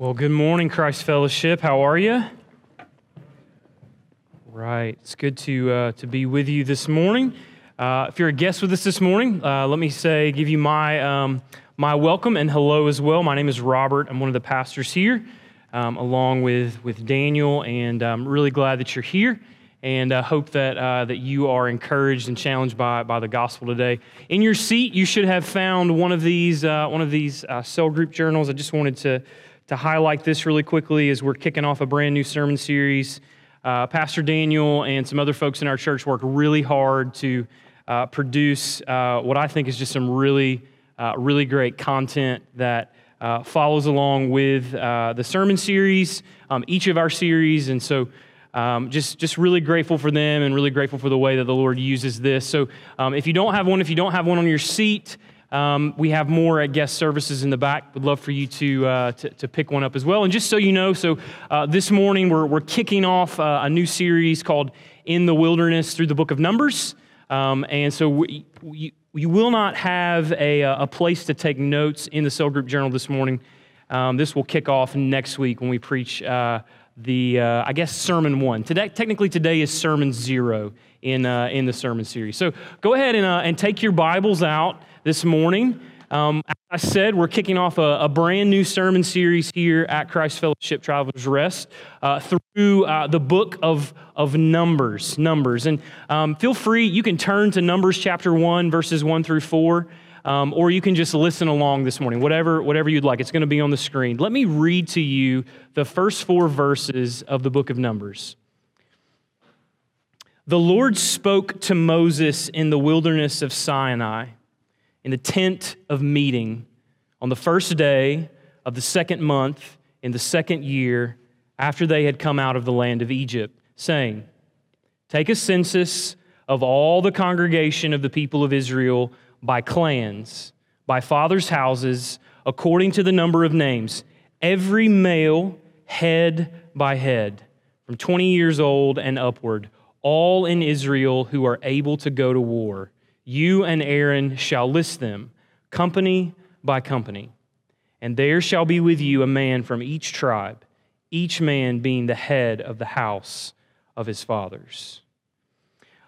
Well, good morning, Christ Fellowship. How are you? Right. It's good to, uh, to be with you this morning. Uh, if you're a guest with us this morning, uh, let me say, give you my, um, my welcome and hello as well. My name is Robert. I'm one of the pastors here, um, along with, with Daniel, and I'm really glad that you're here and I uh, hope that, uh, that you are encouraged and challenged by, by the gospel today. In your seat, you should have found one of these, uh, one of these cell group journals. I just wanted to to highlight this really quickly as we're kicking off a brand new sermon series. Uh, Pastor Daniel and some other folks in our church work really hard to uh, produce uh, what I think is just some really, uh, really great content that uh, follows along with uh, the sermon series, um, each of our series. And so, um, just, just really grateful for them and really grateful for the way that the Lord uses this. So, um, if you don't have one, if you don't have one on your seat, um, we have more at guest services in the back. Would love for you to, uh, to, to, pick one up as well. And just so you know, so uh, this morning we're, we're kicking off uh, a new series called In the Wilderness through the book of Numbers. Um, and so we, we, we, will not have a, a place to take notes in the cell group journal this morning. Um, this will kick off next week when we preach uh, the, uh, I guess, sermon one. Today, technically, today is sermon zero in, uh, in the sermon series. So go ahead and, and take your Bibles out this morning. Um, as I said, we're kicking off a, a, brand new sermon series here at Christ Fellowship Travelers Rest uh, through uh, the book of, of Numbers. Numbers. And um, feel free, you can turn to Numbers chapter 1, verses 1 through 4, um, or you can just listen along this morning, whatever, whatever you'd like. It's going to be on the screen. Let me read to you the first four verses of the book of Numbers. The Lord spoke to Moses in the wilderness of Sinai in the tent of meeting on the first day of the second month in the second year after they had come out of the land of Egypt, saying, Take a census of all the congregation of the people of Israel by clans, by fathers' houses, according to the number of names, every male head by head, from 20 years old and upward, all in Israel who are able to go to war you and Aaron shall list them, company by company. And there shall be with you a man from each tribe, each man being the head of the house of his fathers.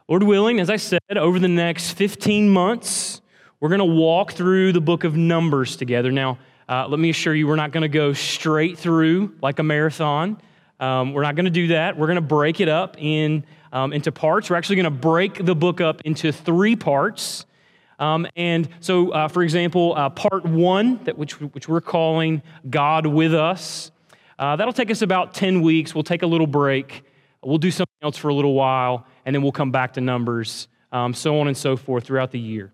Lord willing, as I said, over the next 15 months, we're going to walk through the book of Numbers together. Now, uh, let me assure you, we're not going to go straight through like a marathon. Um, we're not going to do that. We're going to break it up in um, into parts. We're actually going to break the book up into three parts. Um, and so, uh, for example, uh, part one, that which, which we're calling God with Us, uh, that'll take us about 10 weeks. We'll take a little break. We'll do something else for a little while, and then we'll come back to Numbers, um, so on and so forth throughout the year.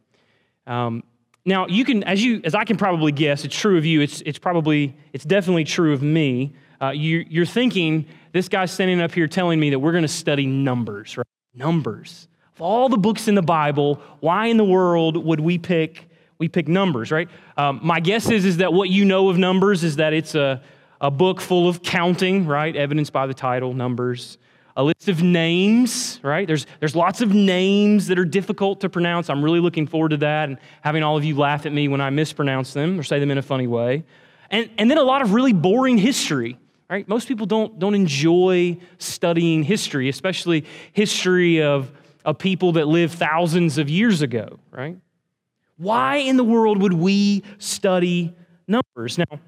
Um, now, you can, as you, as I can probably guess, it's true of you. It's, it's probably, it's definitely true of me. Uh, you, you're thinking this guy's standing up here telling me that we're going to study numbers, right? Numbers. Of all the books in the Bible, why in the world would we pick we pick numbers, right? Um, my guess is, is that what you know of numbers is that it's a, a book full of counting, right? Evidenced by the title, Numbers. A list of names, right? There's, there's lots of names that are difficult to pronounce. I'm really looking forward to that and having all of you laugh at me when I mispronounce them or say them in a funny way. And, and then a lot of really boring history, right? Most people don't, don't enjoy studying history, especially history of, of people that lived thousands of years ago, right? Why in the world would we study numbers? Now,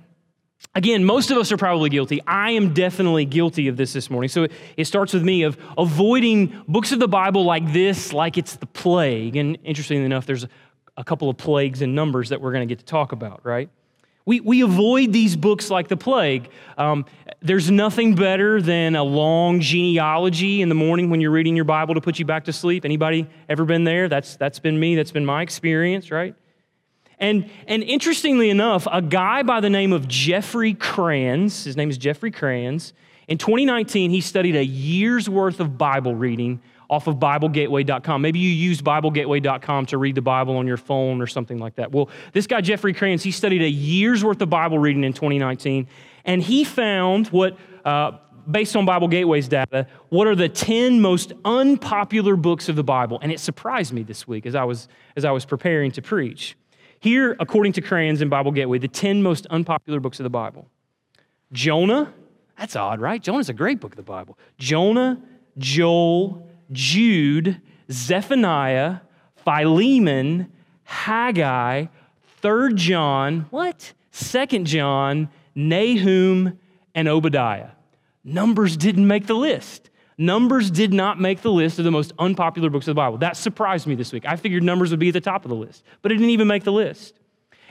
again, most of us are probably guilty. I am definitely guilty of this this morning. So it starts with me of avoiding books of the Bible like this, like it's the plague. And interestingly enough, there's a couple of plagues and numbers that we're going to get to talk about, right? We, we avoid these books like the plague. Um, there's nothing better than a long genealogy in the morning when you're reading your Bible to put you back to sleep. Anybody ever been there? That's, that's been me. That's been my experience, right? And, and interestingly enough, a guy by the name of Jeffrey Kranz, his name is Jeffrey Kranz, in 2019, he studied a year's worth of Bible reading off of BibleGateway.com. Maybe you use BibleGateway.com to read the Bible on your phone or something like that. Well, this guy, Jeffrey Kranz, he studied a year's worth of Bible reading in 2019, and he found what, uh, based on Bible Gateway's data, what are the 10 most unpopular books of the Bible. And it surprised me this week as I was, as I was preparing to preach. Here, according to Kranz and Bible Gateway, the 10 most unpopular books of the Bible Jonah, that's odd, right? Jonah's a great book of the Bible. Jonah, Joel, Jude, Zephaniah, Philemon, Haggai, 3rd John, what? 2nd John, Nahum, and Obadiah. Numbers didn't make the list. Numbers did not make the list of the most unpopular books of the Bible. That surprised me this week. I figured Numbers would be at the top of the list, but it didn't even make the list.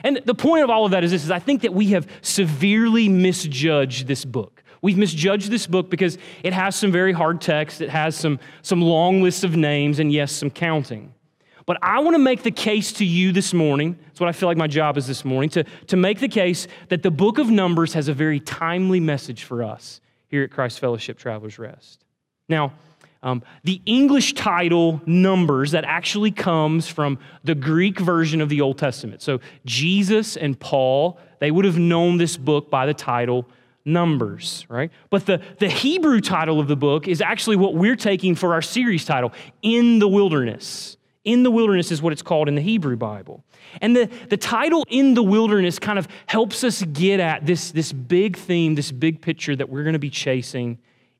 And the point of all of that is this is I think that we have severely misjudged this book. We've misjudged this book because it has some very hard text, it has some, some long lists of names, and yes, some counting. But I want to make the case to you this morning, that's what I feel like my job is this morning, to, to make the case that the book of Numbers has a very timely message for us here at Christ Fellowship Travelers Rest. Now, um, the English title Numbers that actually comes from the Greek version of the Old Testament. So Jesus and Paul, they would have known this book by the title Numbers, right? But the, the Hebrew title of the book is actually what we're taking for our series title, In the Wilderness. In the Wilderness is what it's called in the Hebrew Bible. And the, the title In the Wilderness kind of helps us get at this, this big theme, this big picture that we're going to be chasing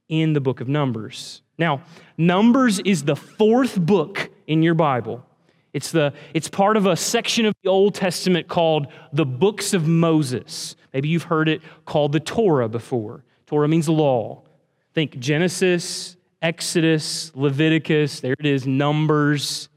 in the book of Numbers. Now, Numbers is the fourth book in your Bible. It's, the, it's part of a section of the Old Testament called the Books of Moses. Maybe you've heard it called the Torah before. Torah means law. Think Genesis, Exodus, Leviticus, there it is, Numbers,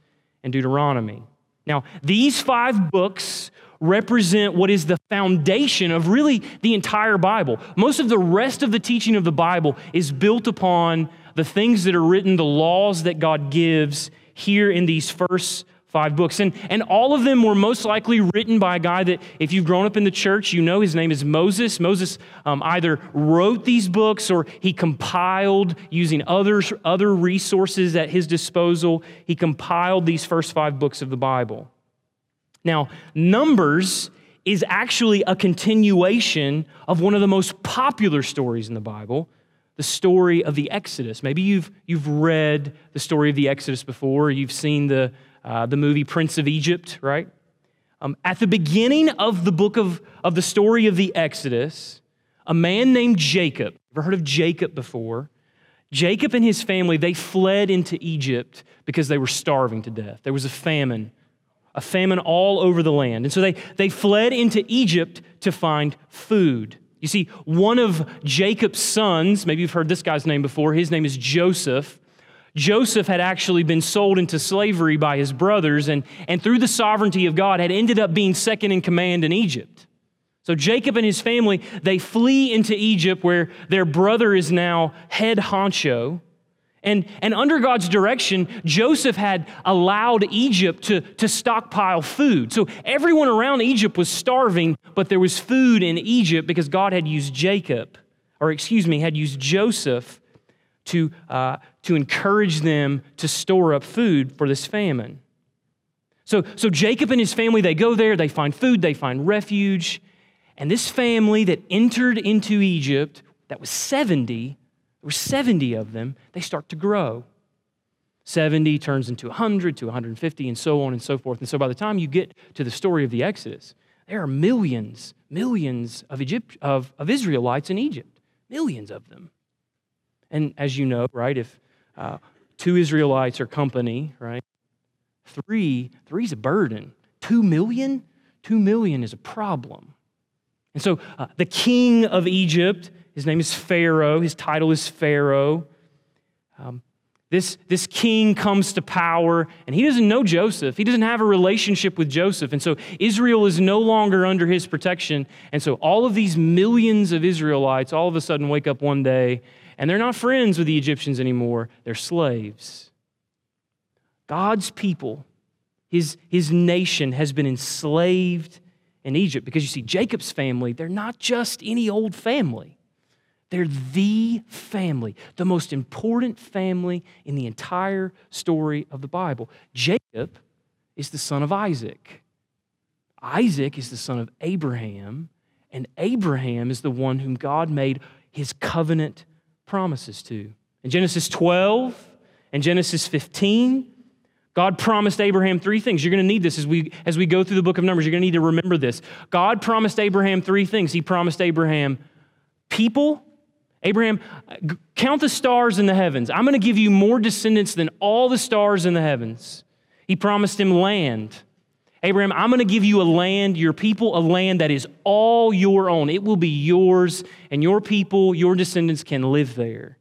and Deuteronomy. Now, these five books represent what is the foundation of really the entire Bible. Most of the rest of the teaching of the Bible is built upon the things that are written, the laws that God gives here in these first five books. And, and all of them were most likely written by a guy that, if you've grown up in the church, you know his name is Moses. Moses um, either wrote these books or he compiled using others, other resources at his disposal. He compiled these first five books of the Bible. Now, Numbers is actually a continuation of one of the most popular stories in the Bible, the story of the Exodus. Maybe you've, you've read the story of the Exodus before, you've seen the, uh, the movie Prince of Egypt, right? Um, at the beginning of the book of, of the story of the Exodus, a man named Jacob, ever heard of Jacob before? Jacob and his family, they fled into Egypt because they were starving to death. There was a famine a famine all over the land. And so they, they fled into Egypt to find food. You see, one of Jacob's sons, maybe you've heard this guy's name before, his name is Joseph. Joseph had actually been sold into slavery by his brothers, and, and through the sovereignty of God, had ended up being second in command in Egypt. So Jacob and his family, they flee into Egypt where their brother is now head honcho. And, and under God's direction, Joseph had allowed Egypt to, to stockpile food. So everyone around Egypt was starving, but there was food in Egypt because God had used Jacob, or excuse me, had used Joseph to, uh, to encourage them to store up food for this famine. So, so Jacob and his family, they go there, they find food, they find refuge. And this family that entered into Egypt, that was 70, there were 70 of them. They start to grow. 70 turns into 100 to 150 and so on and so forth. And so by the time you get to the story of the Exodus, there are millions, millions of, Egypt, of, of Israelites in Egypt, millions of them. And as you know, right, if uh, two Israelites are company, right, three, three's a burden. Two million, two million is a problem. And so uh, the king of Egypt his name is Pharaoh. His title is Pharaoh. Um, this, this king comes to power, and he doesn't know Joseph. He doesn't have a relationship with Joseph. And so Israel is no longer under his protection. And so all of these millions of Israelites all of a sudden wake up one day, and they're not friends with the Egyptians anymore, they're slaves. God's people, his, his nation, has been enslaved in Egypt because you see, Jacob's family, they're not just any old family. They're the family, the most important family in the entire story of the Bible. Jacob is the son of Isaac. Isaac is the son of Abraham, and Abraham is the one whom God made his covenant promises to. In Genesis 12 and Genesis 15, God promised Abraham three things. You're going to need this as we, as we go through the book of Numbers. You're going to need to remember this. God promised Abraham three things. He promised Abraham people. Abraham, count the stars in the heavens. I'm going to give you more descendants than all the stars in the heavens. He promised him land. Abraham, I'm going to give you a land, your people, a land that is all your own. It will be yours, and your people, your descendants can live there.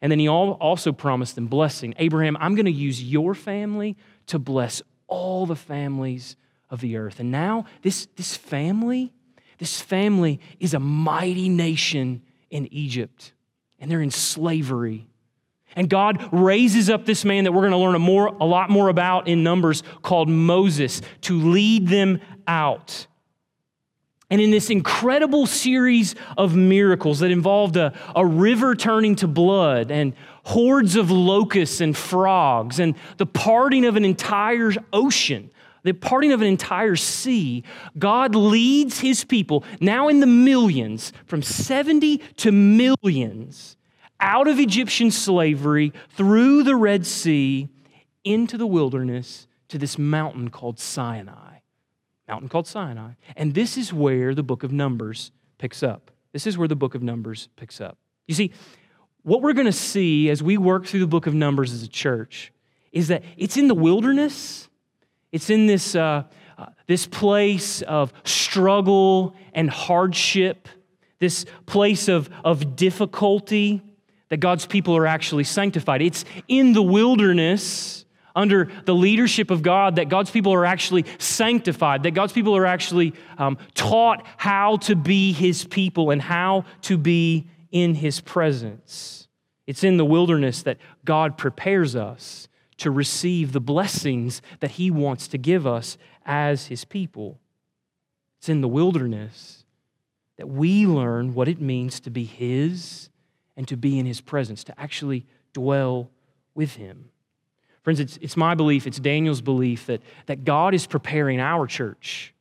And then he also promised them blessing. Abraham, I'm going to use your family to bless all the families of the earth. And now, this, this family, this family is a mighty nation in Egypt, and they're in slavery. And God raises up this man that we're going to learn a, more, a lot more about in Numbers called Moses to lead them out. And in this incredible series of miracles that involved a, a river turning to blood and hordes of locusts and frogs and the parting of an entire ocean, the parting of an entire sea, God leads his people, now in the millions, from 70 to millions, out of Egyptian slavery through the Red Sea into the wilderness to this mountain called Sinai mountain called Sinai. And this is where the book of Numbers picks up. This is where the book of Numbers picks up. You see, what we're going to see as we work through the book of Numbers as a church is that it's in the wilderness, it's in this, uh, uh, this place of struggle and hardship, this place of, of difficulty that God's people are actually sanctified. It's in the wilderness under the leadership of God that God's people are actually sanctified, that God's people are actually um, taught how to be His people and how to be in His presence. It's in the wilderness that God prepares us to receive the blessings that He wants to give us as His people. It's in the wilderness that we learn what it means to be His and to be in His presence, to actually dwell with Him. Friends, it's, it's my belief, it's Daniel's belief that, that God is preparing our church,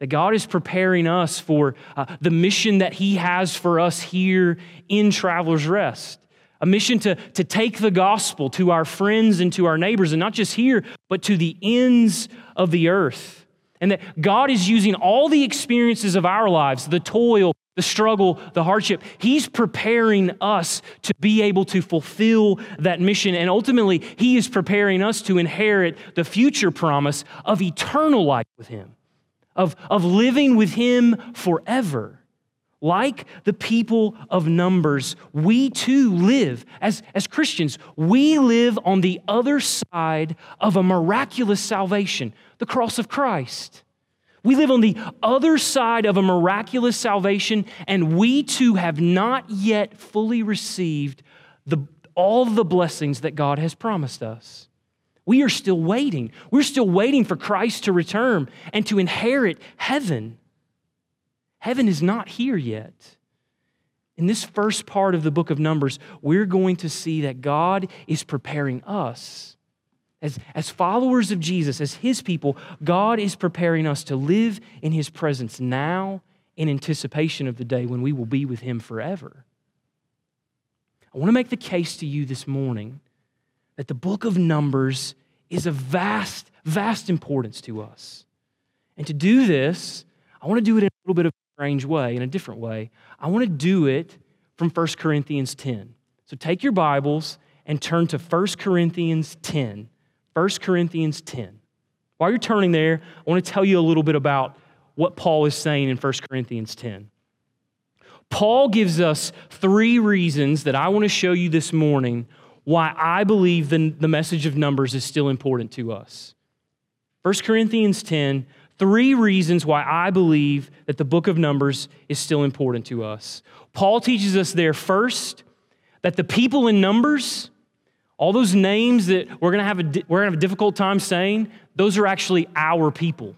that God is preparing us for uh, the mission that He has for us here in Traveler's Rest. A mission to, to take the gospel to our friends and to our neighbors, and not just here, but to the ends of the earth. And that God is using all the experiences of our lives, the toil, the struggle, the hardship. He's preparing us to be able to fulfill that mission. And ultimately, He is preparing us to inherit the future promise of eternal life with Him, of, of living with Him forever. Like the people of Numbers, we too live, as, as Christians, we live on the other side of a miraculous salvation, the cross of Christ. We live on the other side of a miraculous salvation, and we too have not yet fully received the, all the blessings that God has promised us. We are still waiting. We're still waiting for Christ to return and to inherit heaven. Heaven is not here yet. In this first part of the book of Numbers, we're going to see that God is preparing us as, as followers of Jesus, as His people, God is preparing us to live in His presence now in anticipation of the day when we will be with Him forever. I want to make the case to you this morning that the book of Numbers is of vast, vast importance to us. And to do this, I want to do it in a little bit of a strange way, in a different way. I want to do it from 1 Corinthians 10. So take your Bibles and turn to 1 Corinthians 10. 1 Corinthians 10. While you're turning there, I want to tell you a little bit about what Paul is saying in 1 Corinthians 10. Paul gives us three reasons that I want to show you this morning why I believe the, the message of Numbers is still important to us. 1 Corinthians 10, three reasons why I believe that the book of Numbers is still important to us. Paul teaches us there first that the people in Numbers all those names that we're going to have a, we're going to have a difficult time saying, those are actually our people.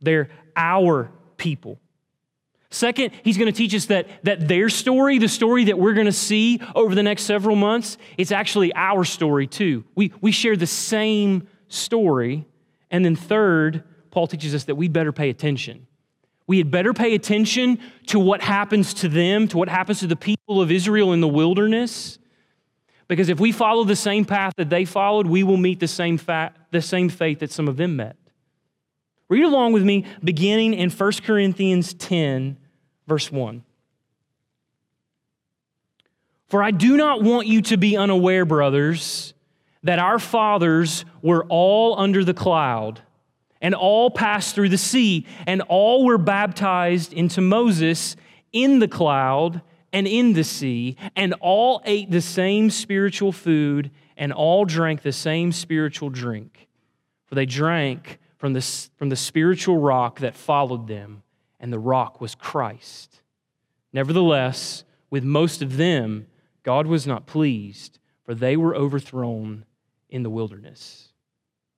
They're our people. Second, he's going to teach us that, that their story, the story that we're going to see over the next several months, it's actually our story too. We, we share the same story. And then third, Paul teaches us that we better pay attention. We had better pay attention to what happens to them, to what happens to the people of Israel in the wilderness, because if we follow the same path that they followed, we will meet the same, fa- the same fate that some of them met. Read along with me, beginning in 1 Corinthians 10, verse 1. For I do not want you to be unaware, brothers, that our fathers were all under the cloud, and all passed through the sea, and all were baptized into Moses in the cloud and in the sea, and all ate the same spiritual food, and all drank the same spiritual drink. For they drank from the, from the spiritual rock that followed them, and the rock was Christ. Nevertheless, with most of them, God was not pleased, for they were overthrown in the wilderness.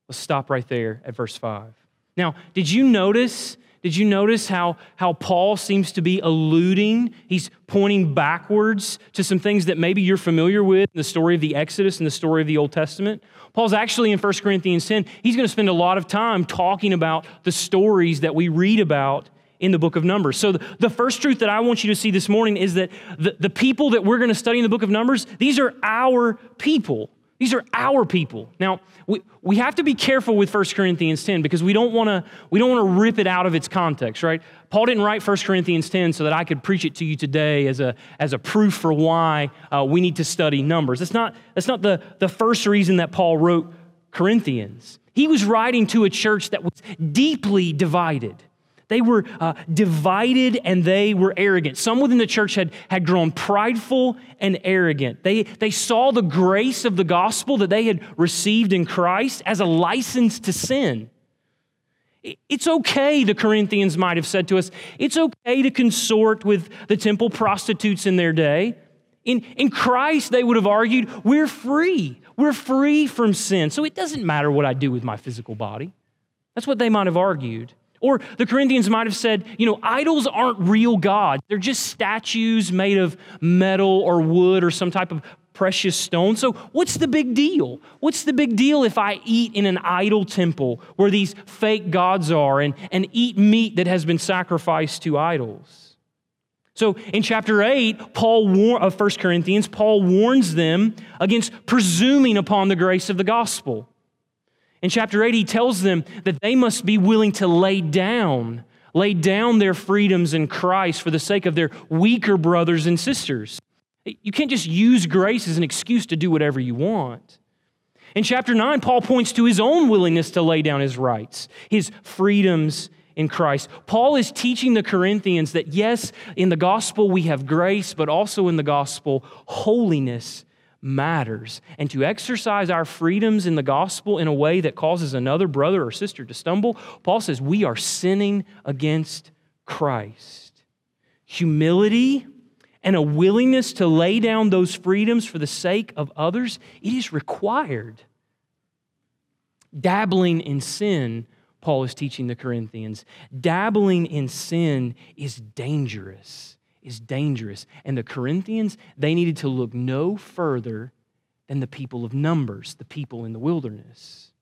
Let's stop right there at verse 5. Now, did you notice? Did you notice how, how Paul seems to be alluding? He's pointing backwards to some things that maybe you're familiar with in the story of the Exodus and the story of the Old Testament. Paul's actually in 1 Corinthians 10, he's going to spend a lot of time talking about the stories that we read about in the book of Numbers. So, the, the first truth that I want you to see this morning is that the, the people that we're going to study in the book of Numbers, these are our people. These are our people. Now, we, we have to be careful with 1 Corinthians 10 because we don't want to we don't want to rip it out of its context, right? Paul didn't write 1 Corinthians 10 so that I could preach it to you today as a, as a proof for why uh, we need to study Numbers. That's not, that's not the, the first reason that Paul wrote Corinthians. He was writing to a church that was deeply divided. They were uh, divided and they were arrogant. Some within the church had, had grown prideful and arrogant. They, they saw the grace of the gospel that they had received in Christ as a license to sin. It's okay, the Corinthians might have said to us, it's okay to consort with the temple prostitutes in their day. In, in Christ, they would have argued, we're free. We're free from sin. So it doesn't matter what I do with my physical body. That's what they might have argued. Or the Corinthians might have said, you know, idols aren't real gods. They're just statues made of metal or wood or some type of precious stone. So, what's the big deal? What's the big deal if I eat in an idol temple where these fake gods are and, and eat meat that has been sacrificed to idols? So, in chapter 8 Paul of 1 Corinthians, Paul warns them against presuming upon the grace of the gospel. In chapter 8, he tells them that they must be willing to lay down, lay down their freedoms in Christ for the sake of their weaker brothers and sisters. You can't just use grace as an excuse to do whatever you want. In chapter 9, Paul points to his own willingness to lay down his rights, his freedoms in Christ. Paul is teaching the Corinthians that yes, in the gospel we have grace, but also in the gospel, holiness matters. And to exercise our freedoms in the gospel in a way that causes another brother or sister to stumble, Paul says we are sinning against Christ. Humility and a willingness to lay down those freedoms for the sake of others, it is required. Dabbling in sin, Paul is teaching the Corinthians, dabbling in sin is dangerous is dangerous. And the Corinthians, they needed to look no further than the people of Numbers, the people in the wilderness.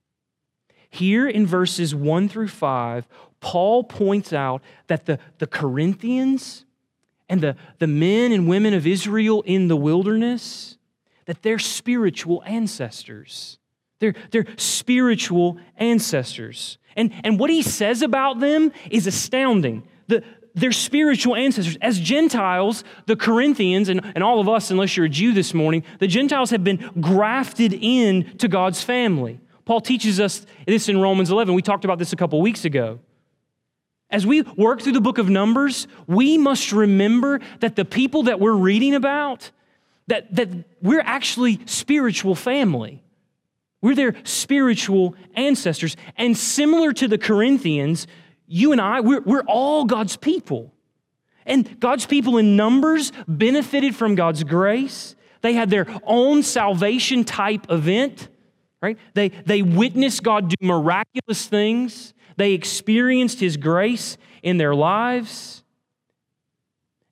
Here in verses 1 through 5, Paul points out that the, the Corinthians and the, the men and women of Israel in the wilderness, that they're spiritual ancestors. They're, they're spiritual ancestors. And, and what he says about them is astounding. The, their spiritual ancestors. As Gentiles, the Corinthians, and, and all of us, unless you're a Jew this morning, the Gentiles have been grafted in to God's family. Paul teaches us this in Romans 11. We talked about this a couple weeks ago. As we work through the book of Numbers, we must remember that the people that we're reading about, that, that we're actually spiritual family. We're their spiritual ancestors. And similar to the Corinthians, you and I, we're, we're all God's people. And God's people in numbers benefited from God's grace. They had their own salvation type event, right? They, they witnessed God do miraculous things. They experienced His grace in their lives.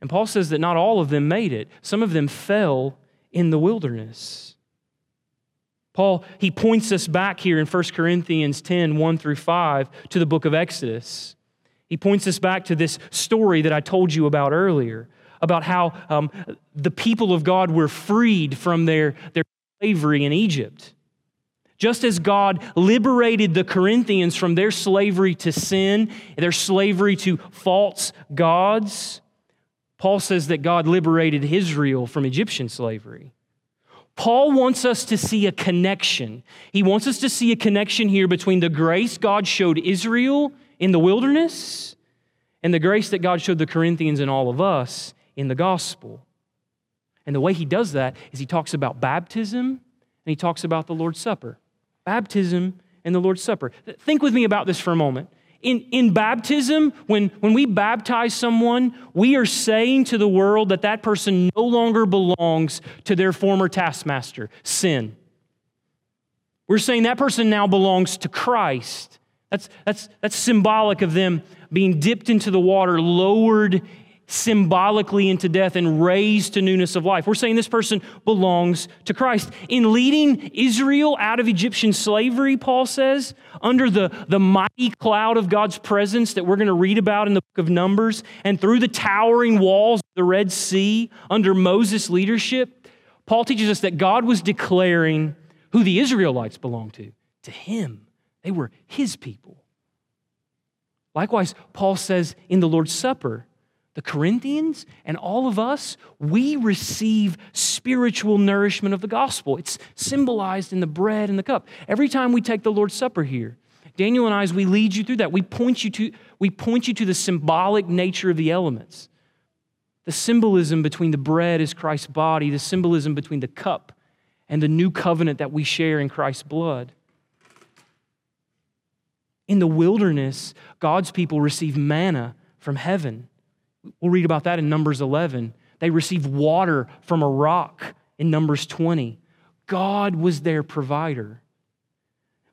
And Paul says that not all of them made it, some of them fell in the wilderness. Paul, he points us back here in 1 Corinthians 10 1 through 5 to the book of Exodus. He points us back to this story that I told you about earlier about how um, the people of God were freed from their, their slavery in Egypt. Just as God liberated the Corinthians from their slavery to sin, their slavery to false gods, Paul says that God liberated Israel from Egyptian slavery. Paul wants us to see a connection. He wants us to see a connection here between the grace God showed Israel in the wilderness and the grace that God showed the Corinthians and all of us in the gospel. And the way he does that is he talks about baptism and he talks about the Lord's Supper. Baptism and the Lord's Supper. Think with me about this for a moment. In, in baptism, when, when we baptize someone, we are saying to the world that that person no longer belongs to their former taskmaster, sin. We're saying that person now belongs to Christ. That's, that's, that's symbolic of them being dipped into the water, lowered symbolically into death and raised to newness of life. We're saying this person belongs to Christ. In leading Israel out of Egyptian slavery, Paul says, under the, the mighty cloud of God's presence that we're going to read about in the book of Numbers, and through the towering walls of the Red Sea under Moses' leadership, Paul teaches us that God was declaring who the Israelites belonged to. To him, they were his people. Likewise, Paul says in the Lord's Supper, the Corinthians and all of us, we receive spiritual nourishment of the gospel. It's symbolized in the bread and the cup. Every time we take the Lord's Supper here, Daniel and I, as we lead you through that, we point you to, we point you to the symbolic nature of the elements. The symbolism between the bread as Christ's body, the symbolism between the cup and the new covenant that we share in Christ's blood. In the wilderness, God's people receive manna from heaven. We'll read about that in Numbers 11. They received water from a rock in Numbers 20. God was their provider.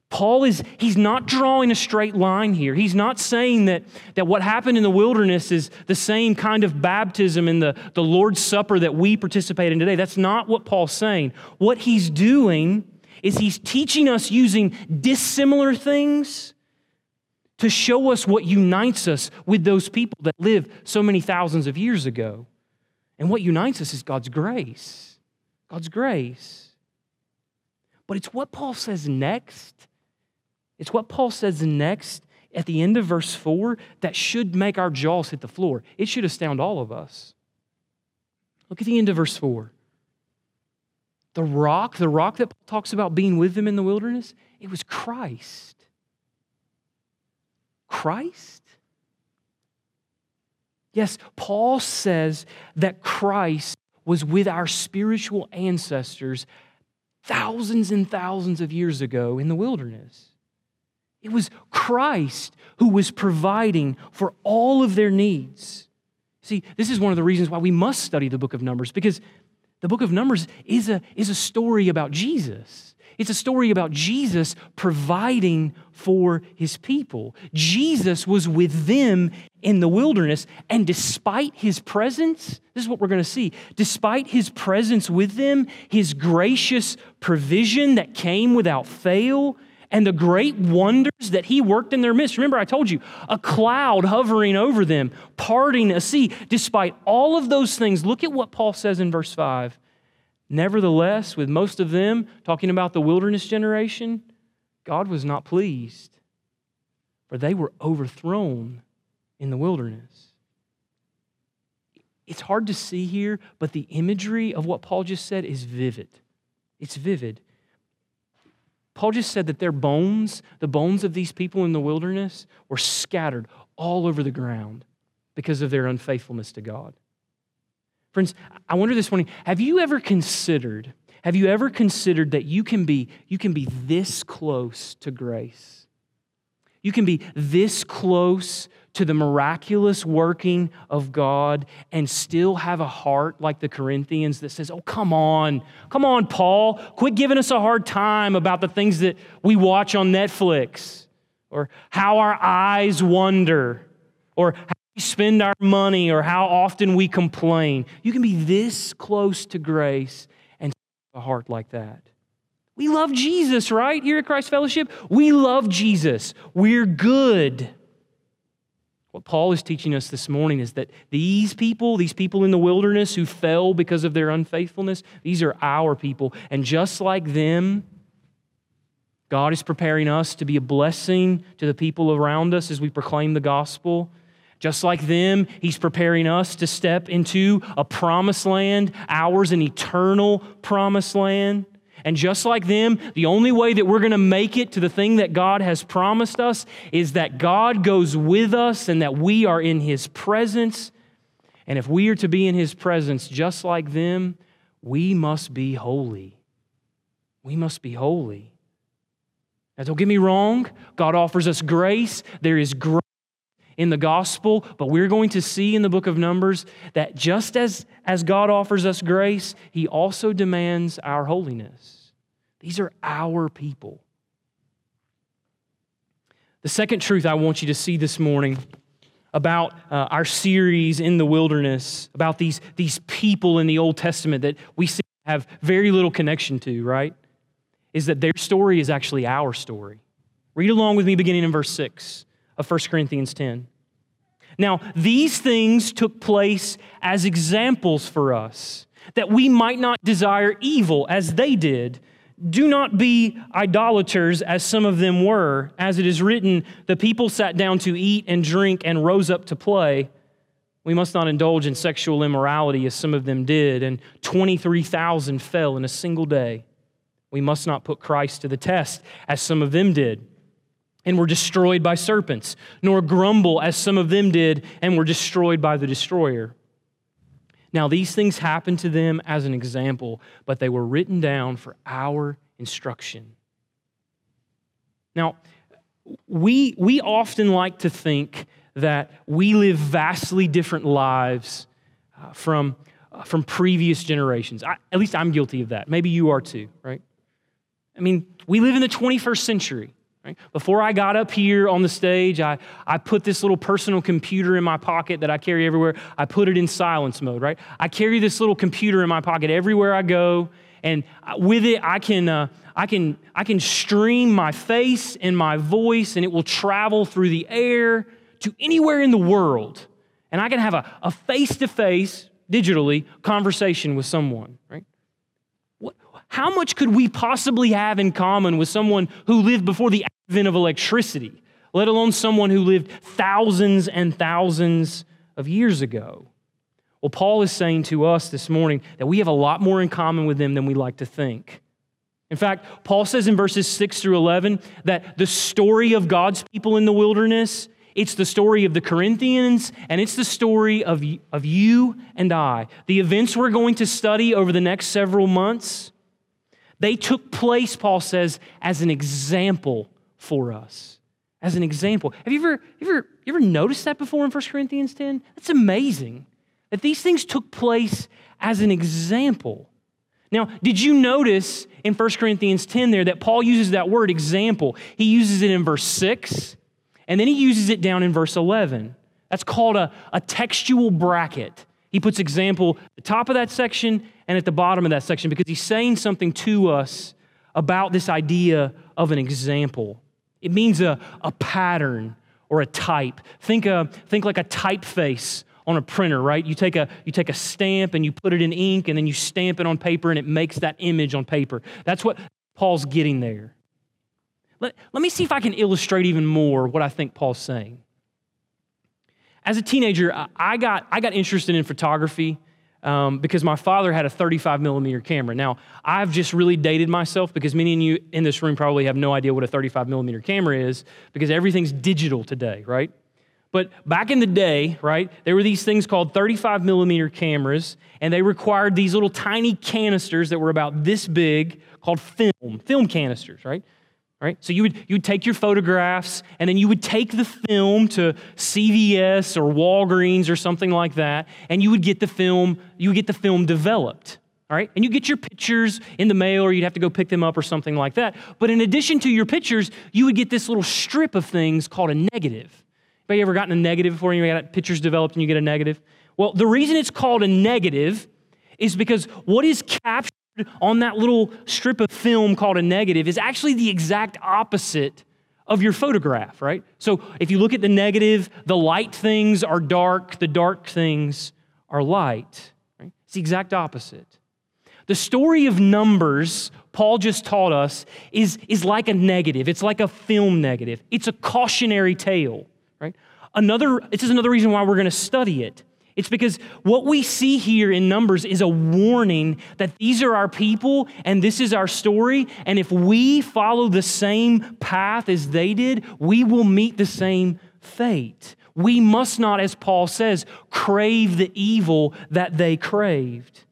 Paul is, he's not drawing a straight line here. He's not saying that, that what happened in the wilderness is the same kind of baptism in the, the Lord's Supper that we participate in today. That's not what Paul's saying. What he's doing is he's teaching us using dissimilar things to show us what unites us with those people that lived so many thousands of years ago. And what unites us is God's grace. God's grace. But it's what Paul says next. It's what Paul says next at the end of verse 4 that should make our jaws hit the floor. It should astound all of us. Look at the end of verse 4. The rock, the rock that Paul talks about being with them in the wilderness, it was Christ. Christ? Yes, Paul says that Christ was with our spiritual ancestors thousands and thousands of years ago in the wilderness. It was Christ who was providing for all of their needs. See, this is one of the reasons why we must study the book of Numbers, because the book of Numbers is a, is a story about Jesus. It's a story about Jesus providing for his people. Jesus was with them in the wilderness, and despite his presence, this is what we're going to see. Despite his presence with them, his gracious provision that came without fail, and the great wonders that he worked in their midst. Remember, I told you, a cloud hovering over them, parting a sea. Despite all of those things, look at what Paul says in verse 5. Nevertheless, with most of them talking about the wilderness generation, God was not pleased, for they were overthrown in the wilderness. It's hard to see here, but the imagery of what Paul just said is vivid. It's vivid. Paul just said that their bones, the bones of these people in the wilderness, were scattered all over the ground because of their unfaithfulness to God. Friends, I wonder this morning, have you ever considered, have you ever considered that you can be, you can be this close to grace? You can be this close to the miraculous working of God and still have a heart like the Corinthians that says, Oh, come on, come on, Paul, quit giving us a hard time about the things that we watch on Netflix. Or how our eyes wander. Or we spend our money or how often we complain. You can be this close to grace and a heart like that. We love Jesus, right? Here at Christ Fellowship, we love Jesus. We're good. What Paul is teaching us this morning is that these people, these people in the wilderness who fell because of their unfaithfulness, these are our people. And just like them, God is preparing us to be a blessing to the people around us as we proclaim the gospel Just like them, he's preparing us to step into a promised land, ours an eternal promised land. And just like them, the only way that we're going to make it to the thing that God has promised us is that God goes with us and that we are in his presence. And if we are to be in his presence just like them, we must be holy. We must be holy. Now, don't get me wrong, God offers us grace. There is grace in the gospel, but we're going to see in the book of Numbers that just as, as God offers us grace, He also demands our holiness. These are our people. The second truth I want you to see this morning about uh, our series in the wilderness, about these, these people in the Old Testament that we see have very little connection to, right? Is that their story is actually our story. Read along with me beginning in verse 6 of 1 Corinthians 10. Now, these things took place as examples for us, that we might not desire evil as they did. Do not be idolaters as some of them were. As it is written, the people sat down to eat and drink and rose up to play. We must not indulge in sexual immorality as some of them did, and 23,000 fell in a single day. We must not put Christ to the test as some of them did and were destroyed by serpents, nor grumble as some of them did and were destroyed by the destroyer. Now, these things happened to them as an example, but they were written down for our instruction. Now, we, we often like to think that we live vastly different lives uh, from, uh, from previous generations. I, at least I'm guilty of that. Maybe you are too, right? I mean, we live in the 21st century. Right? Before I got up here on the stage, I, I put this little personal computer in my pocket that I carry everywhere. I put it in silence mode, right? I carry this little computer in my pocket everywhere I go, and with it, I can, uh, I can, I can stream my face and my voice, and it will travel through the air to anywhere in the world. And I can have a face to face, digitally, conversation with someone, right? How much could we possibly have in common with someone who lived before the advent of electricity, let alone someone who lived thousands and thousands of years ago? Well, Paul is saying to us this morning that we have a lot more in common with them than we like to think. In fact, Paul says in verses 6 through 11 that the story of God's people in the wilderness, it's the story of the Corinthians, and it's the story of, of you and I. The events we're going to study over the next several months, they took place, Paul says, as an example for us. As an example. Have you ever, ever, ever noticed that before in 1 Corinthians 10? That's amazing. That these things took place as an example. Now, did you notice in 1 Corinthians 10 there that Paul uses that word example? He uses it in verse 6, and then he uses it down in verse 11. That's called a, a textual bracket. He puts example at the top of that section and at the bottom of that section because he's saying something to us about this idea of an example. It means a, a pattern or a type. Think, a, think like a typeface on a printer, right? You take a, you take a stamp and you put it in ink and then you stamp it on paper and it makes that image on paper. That's what Paul's getting there. Let, let me see if I can illustrate even more what I think Paul's saying. As a teenager, I got, I got interested in photography um, because my father had a 35 millimeter camera. Now, I've just really dated myself because many of you in this room probably have no idea what a 35 millimeter camera is because everything's digital today, right? But back in the day, right, there were these things called 35 millimeter cameras, and they required these little tiny canisters that were about this big called film, film canisters, right? Right? So you would, you would take your photographs and then you would take the film to CVS or Walgreens or something like that, and you would get the film, you would get the film developed. All right? And you get your pictures in the mail or you'd have to go pick them up or something like that. But in addition to your pictures, you would get this little strip of things called a negative. Anybody ever gotten a negative before you got pictures developed and you get a negative? Well, the reason it's called a negative is because what is captured on that little strip of film called a negative is actually the exact opposite of your photograph, right? So if you look at the negative, the light things are dark, the dark things are light. Right? It's the exact opposite. The story of Numbers, Paul just taught us, is, is like a negative. It's like a film negative. It's a cautionary tale, right? Another, this is another reason why we're going to study it. It's because what we see here in Numbers is a warning that these are our people and this is our story. And if we follow the same path as they did, we will meet the same fate. We must not, as Paul says, crave the evil that they craved.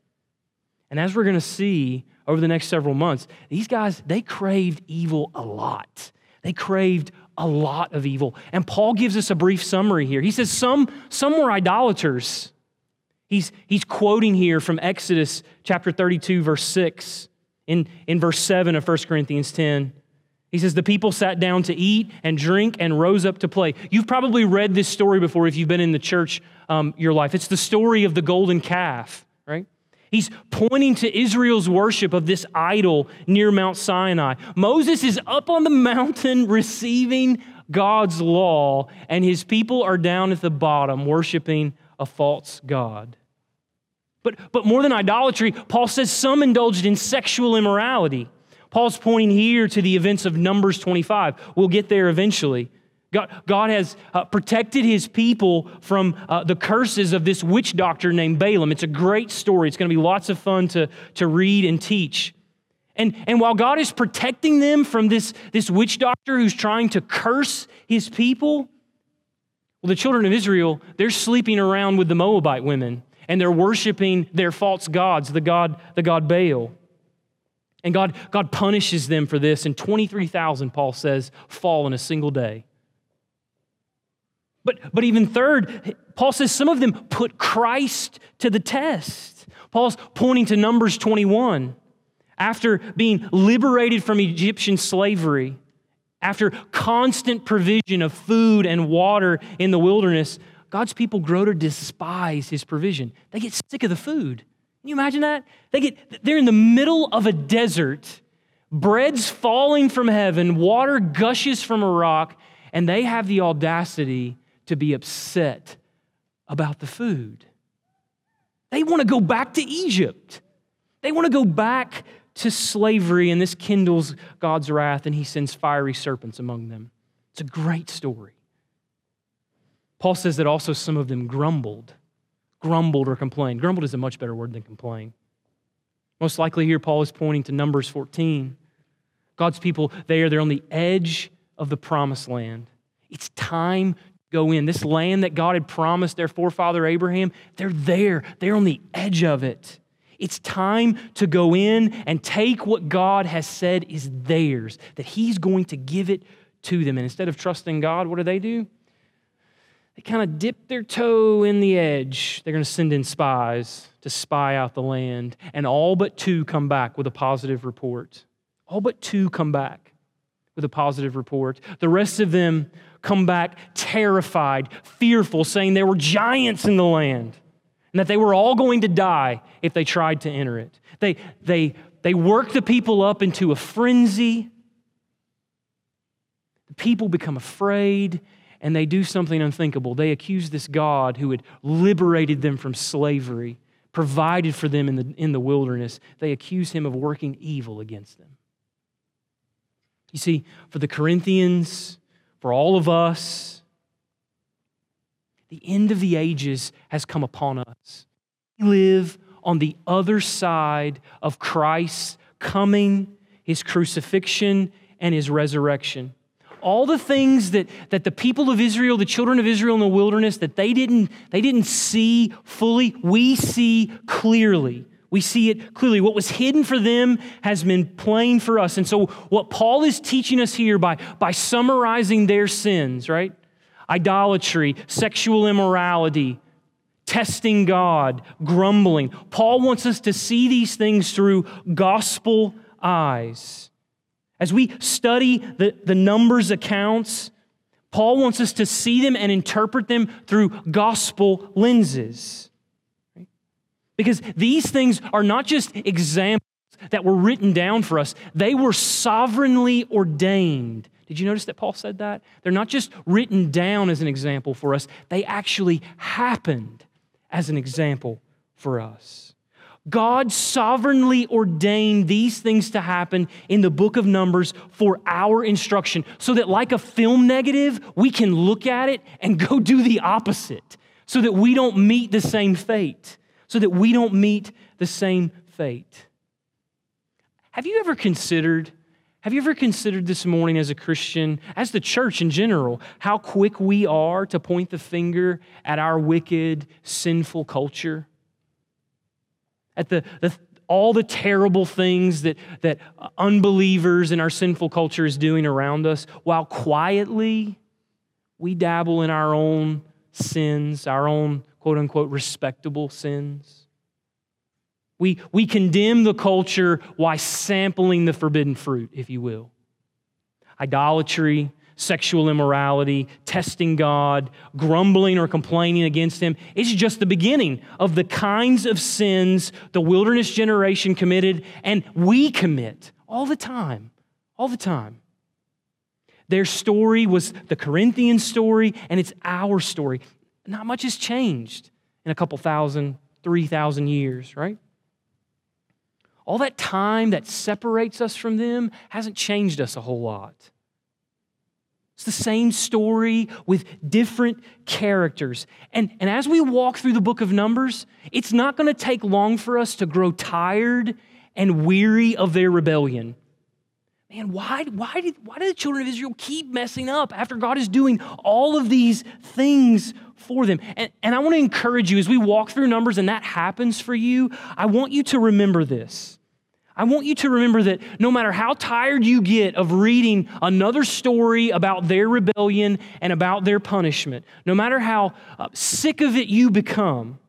And as we're going to see over the next several months, these guys, they craved evil a lot. They craved a lot of evil. And Paul gives us a brief summary here. He says some, some were idolaters. He's, he's quoting here from Exodus chapter 32, verse 6, in, in verse 7 of 1 Corinthians 10. He says, The people sat down to eat and drink and rose up to play. You've probably read this story before if you've been in the church um, your life. It's the story of the golden calf? He's pointing to Israel's worship of this idol near Mount Sinai. Moses is up on the mountain receiving God's law, and his people are down at the bottom worshiping a false God. But, but more than idolatry, Paul says some indulged in sexual immorality. Paul's pointing here to the events of Numbers 25. We'll get there eventually. God, God has uh, protected his people from uh, the curses of this witch doctor named Balaam. It's a great story. It's going to be lots of fun to, to read and teach. And, and while God is protecting them from this, this witch doctor who's trying to curse his people, well, the children of Israel, they're sleeping around with the Moabite women and they're worshiping their false gods, the god, the god Baal. And God, God punishes them for this, and 23,000, Paul says, fall in a single day. But, but even third, Paul says some of them put Christ to the test. Paul's pointing to Numbers 21. After being liberated from Egyptian slavery, after constant provision of food and water in the wilderness, God's people grow to despise his provision. They get sick of the food. Can you imagine that? They get they're in the middle of a desert, bread's falling from heaven, water gushes from a rock, and they have the audacity to be upset about the food. They want to go back to Egypt. They want to go back to slavery, and this kindles God's wrath, and he sends fiery serpents among them. It's a great story. Paul says that also some of them grumbled, grumbled or complained. Grumbled is a much better word than complain. Most likely here, Paul is pointing to Numbers 14. God's people, they are, they're on the edge of the promised land. It's time go in. This land that God had promised their forefather Abraham, they're there. They're on the edge of it. It's time to go in and take what God has said is theirs, that He's going to give it to them. And instead of trusting God, what do they do? They kind of dip their toe in the edge. They're going to send in spies to spy out the land. And all but two come back with a positive report. All but two come back with a positive report. The rest of them come back terrified, fearful, saying there were giants in the land and that they were all going to die if they tried to enter it. They, they, they work the people up into a frenzy. The people become afraid and they do something unthinkable. They accuse this God who had liberated them from slavery, provided for them in the, in the wilderness, they accuse him of working evil against them. You see, for the Corinthians, for all of us. The end of the ages has come upon us. We live on the other side of Christ's coming, his crucifixion, and his resurrection. All the things that, that the people of Israel, the children of Israel in the wilderness, that they didn't, they didn't see fully, we see clearly. We see it clearly. What was hidden for them has been plain for us. And so, what Paul is teaching us here by, by summarizing their sins, right? Idolatry, sexual immorality, testing God, grumbling. Paul wants us to see these things through gospel eyes. As we study the, the Numbers accounts, Paul wants us to see them and interpret them through gospel lenses. Because these things are not just examples that were written down for us, they were sovereignly ordained. Did you notice that Paul said that? They're not just written down as an example for us, they actually happened as an example for us. God sovereignly ordained these things to happen in the book of Numbers for our instruction, so that, like a film negative, we can look at it and go do the opposite, so that we don't meet the same fate, so that we don't meet the same fate. Have you ever considered? Have you ever considered this morning as a Christian, as the church in general, how quick we are to point the finger at our wicked, sinful culture? at the, the, all the terrible things that, that unbelievers in our sinful culture is doing around us, while quietly we dabble in our own sins, our own quote unquote respectable sins. We, we condemn the culture while sampling the forbidden fruit, if you will. Idolatry, sexual immorality, testing God, grumbling or complaining against Him. It's just the beginning of the kinds of sins the wilderness generation committed and we commit all the time, all the time. Their story was the Corinthian story, and it's our story. Not much has changed in a couple thousand, three thousand years, right? All that time that separates us from them hasn't changed us a whole lot. It's the same story with different characters. And, and as we walk through the book of Numbers, it's not going to take long for us to grow tired and weary of their rebellion. Man, why, why, did, why did the children of Israel keep messing up after God is doing all of these things for them? And, and I want to encourage you as we walk through Numbers and that happens for you, I want you to remember this I want you to remember that no matter how tired you get of reading another story about their rebellion and about their punishment, no matter how uh, sick of it you become,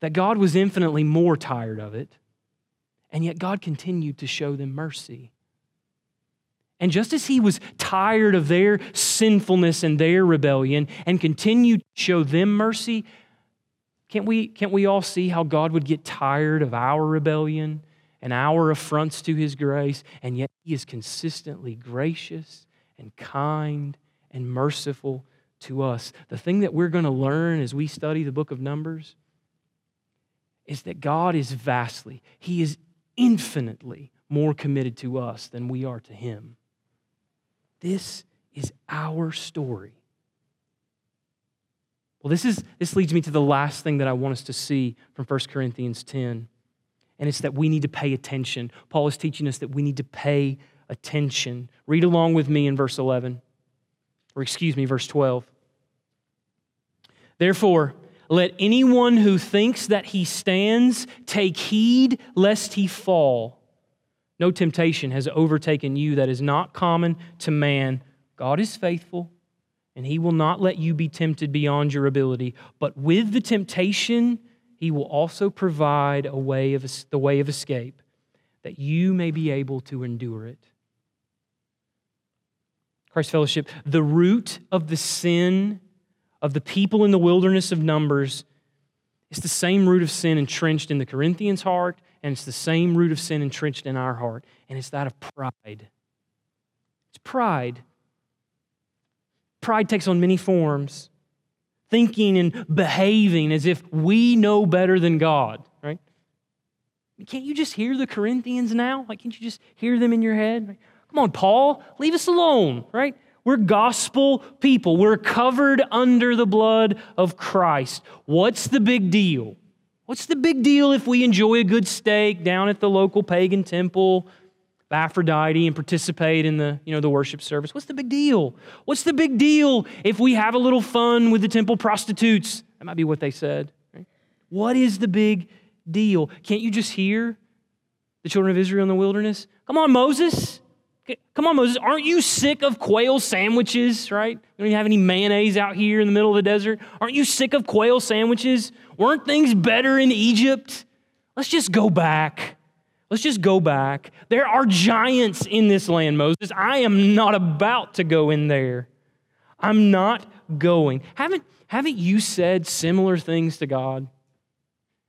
that God was infinitely more tired of it, and yet God continued to show them mercy. And just as he was tired of their sinfulness and their rebellion and continued to show them mercy, can't we, can't we all see how God would get tired of our rebellion and our affronts to his grace, and yet he is consistently gracious and kind and merciful to us. The thing that we're going to learn as we study the book of Numbers is that God is vastly, he is infinitely more committed to us than we are to him. This is our story. Well, this, is, this leads me to the last thing that I want us to see from 1 Corinthians 10 and it's that we need to pay attention. Paul is teaching us that we need to pay attention. Read along with me in verse 11, or excuse me, verse 12. Therefore, let anyone who thinks that he stands take heed lest he fall. No temptation has overtaken you that is not common to man. God is faithful, and he will not let you be tempted beyond your ability. But with the temptation, he will also provide a way of, the way of escape that you may be able to endure it. Christ Fellowship, the root of the sin of the people in the wilderness of Numbers is the same root of sin entrenched in the Corinthians' heart, and it's the same root of sin entrenched in our heart, and it's that of pride. It's pride. Pride takes on many forms thinking and behaving as if we know better than God, right? Can't you just hear the Corinthians now? Like, can't you just hear them in your head? Come on, Paul, leave us alone, right? We're gospel people. We're covered under the blood of Christ. What's the big deal? What's the big deal if we enjoy a good steak down at the local pagan temple Aphrodite and participate in the, you know, the worship service. What's the big deal? What's the big deal if we have a little fun with the temple prostitutes? That might be what they said. Right? What is the big deal? Can't you just hear the children of Israel in the wilderness? Come on, Moses. Come on, Moses. Aren't you sick of quail sandwiches, right? Don't have any mayonnaise out here in the middle of the desert. Aren't you sick of quail sandwiches? Weren't things better in Egypt? Let's just go back. Let's just go back. There are giants in this land, Moses. I am not about to go in there. I'm not going. Haven't, haven't you said similar things to God?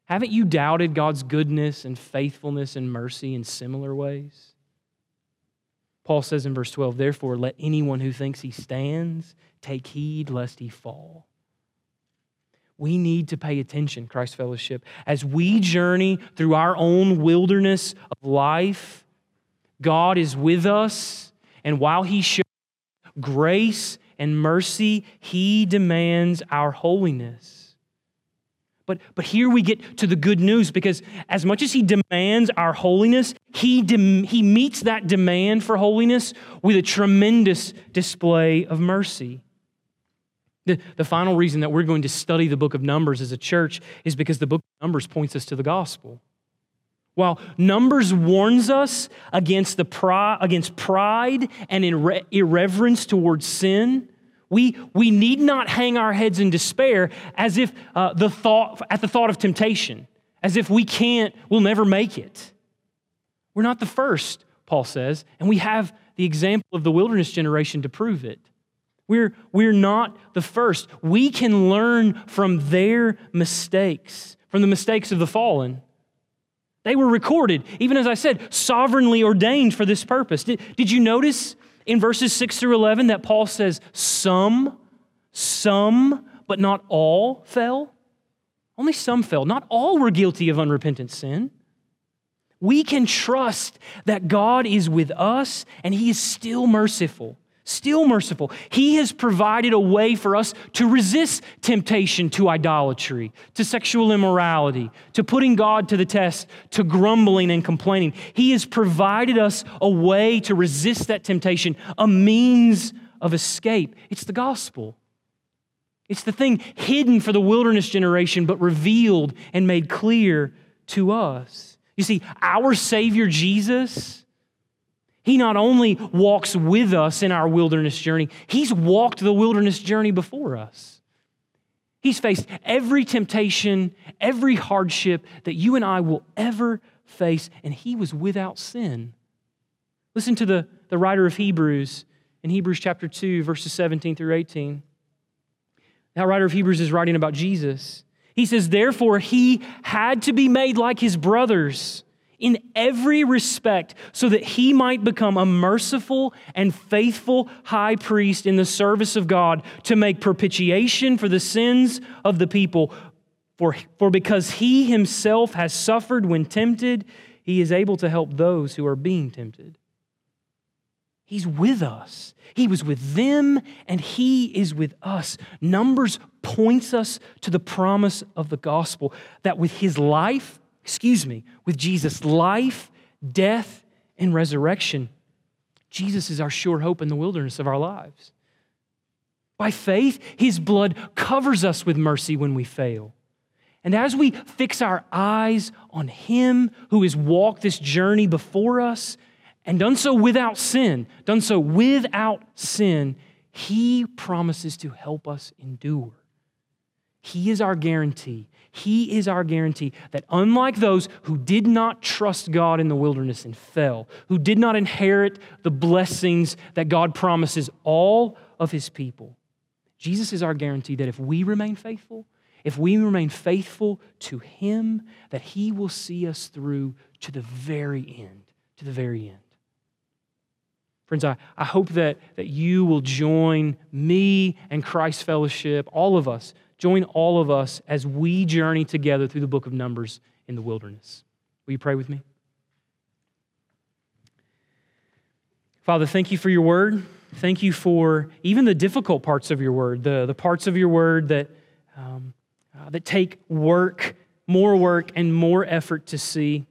Haven't you doubted God's goodness and faithfulness and mercy in similar ways? Paul says in verse 12, Therefore, let anyone who thinks he stands take heed lest he fall we need to pay attention, Christ Fellowship. As we journey through our own wilderness of life, God is with us, and while He shows grace and mercy, He demands our holiness. But, but here we get to the good news because as much as he demands our holiness, he, he meets that demand for holiness with a tremendous display of mercy. The, the final reason that we're going to study the book of Numbers as a church is because the book of Numbers points us to the gospel. While Numbers warns us against, the pri- against pride and irre- irreverence towards sin, we, we need not hang our heads in despair as if uh, the thought, at the thought of temptation, as if we can't, we'll never make it. We're not the first, Paul says, and we have the example of the wilderness generation to prove it. We're, we're not the first. We can learn from their mistakes, from the mistakes of the fallen. They were recorded, even as I said, sovereignly ordained for this purpose. Did, did you notice in verses 6 through 11 that Paul says some, some, but not all fell? Only some fell. Not all were guilty of unrepentant sin. We can trust that God is with us and He is still merciful still merciful. He has provided a way for us to resist temptation to idolatry, to sexual immorality, to putting God to the test, to grumbling and complaining. He has provided us a way to resist that temptation, a means of escape. It's the gospel. It's the thing hidden for the wilderness generation, but revealed and made clear to us. You see, our Savior Jesus he not only walks with us in our wilderness journey, He's walked the wilderness journey before us. He's faced every temptation, every hardship that you and I will ever face, and He was without sin. Listen to the, the writer of Hebrews in Hebrews chapter 2, verses 17 through 18. That writer of Hebrews is writing about Jesus. He says, Therefore, He had to be made like His brothers in every respect so that he might become a merciful and faithful high priest in the service of God to make propitiation for the sins of the people. For, for because he himself has suffered when tempted, he is able to help those who are being tempted. He's with us. He was with them and he is with us. Numbers points us to the promise of the gospel that with his life, excuse me, with Jesus' life, death, and resurrection, Jesus is our sure hope in the wilderness of our lives. By faith, his blood covers us with mercy when we fail. And as we fix our eyes on him who has walked this journey before us and done so without sin, done so without sin, he promises to help us endure. He is our guarantee he is our guarantee that unlike those who did not trust God in the wilderness and fell, who did not inherit the blessings that God promises all of his people, Jesus is our guarantee that if we remain faithful, if we remain faithful to him, that he will see us through to the very end, to the very end. Friends, I, I hope that, that you will join me and Christ Fellowship, all of us, join all of us as we journey together through the book of Numbers in the wilderness. Will you pray with me? Father, thank you for your word. Thank you for even the difficult parts of your word, the, the parts of your word that, um, uh, that take work, more work, and more effort to see.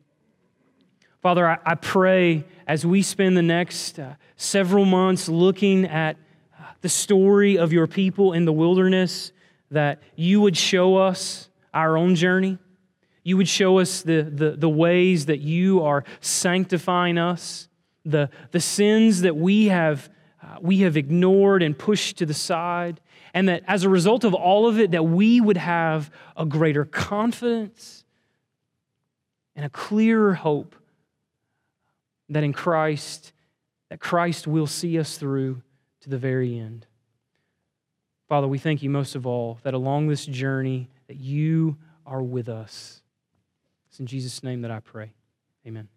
Father, I, I pray as we spend the next uh, several months looking at uh, the story of your people in the wilderness, that you would show us our own journey. You would show us the, the, the ways that you are sanctifying us, the, the sins that we have, uh, we have ignored and pushed to the side, and that as a result of all of it, that we would have a greater confidence and a clearer hope that in Christ, that Christ will see us through to the very end. Father, we thank you most of all that along this journey that you are with us. It's in Jesus' name that I pray. Amen.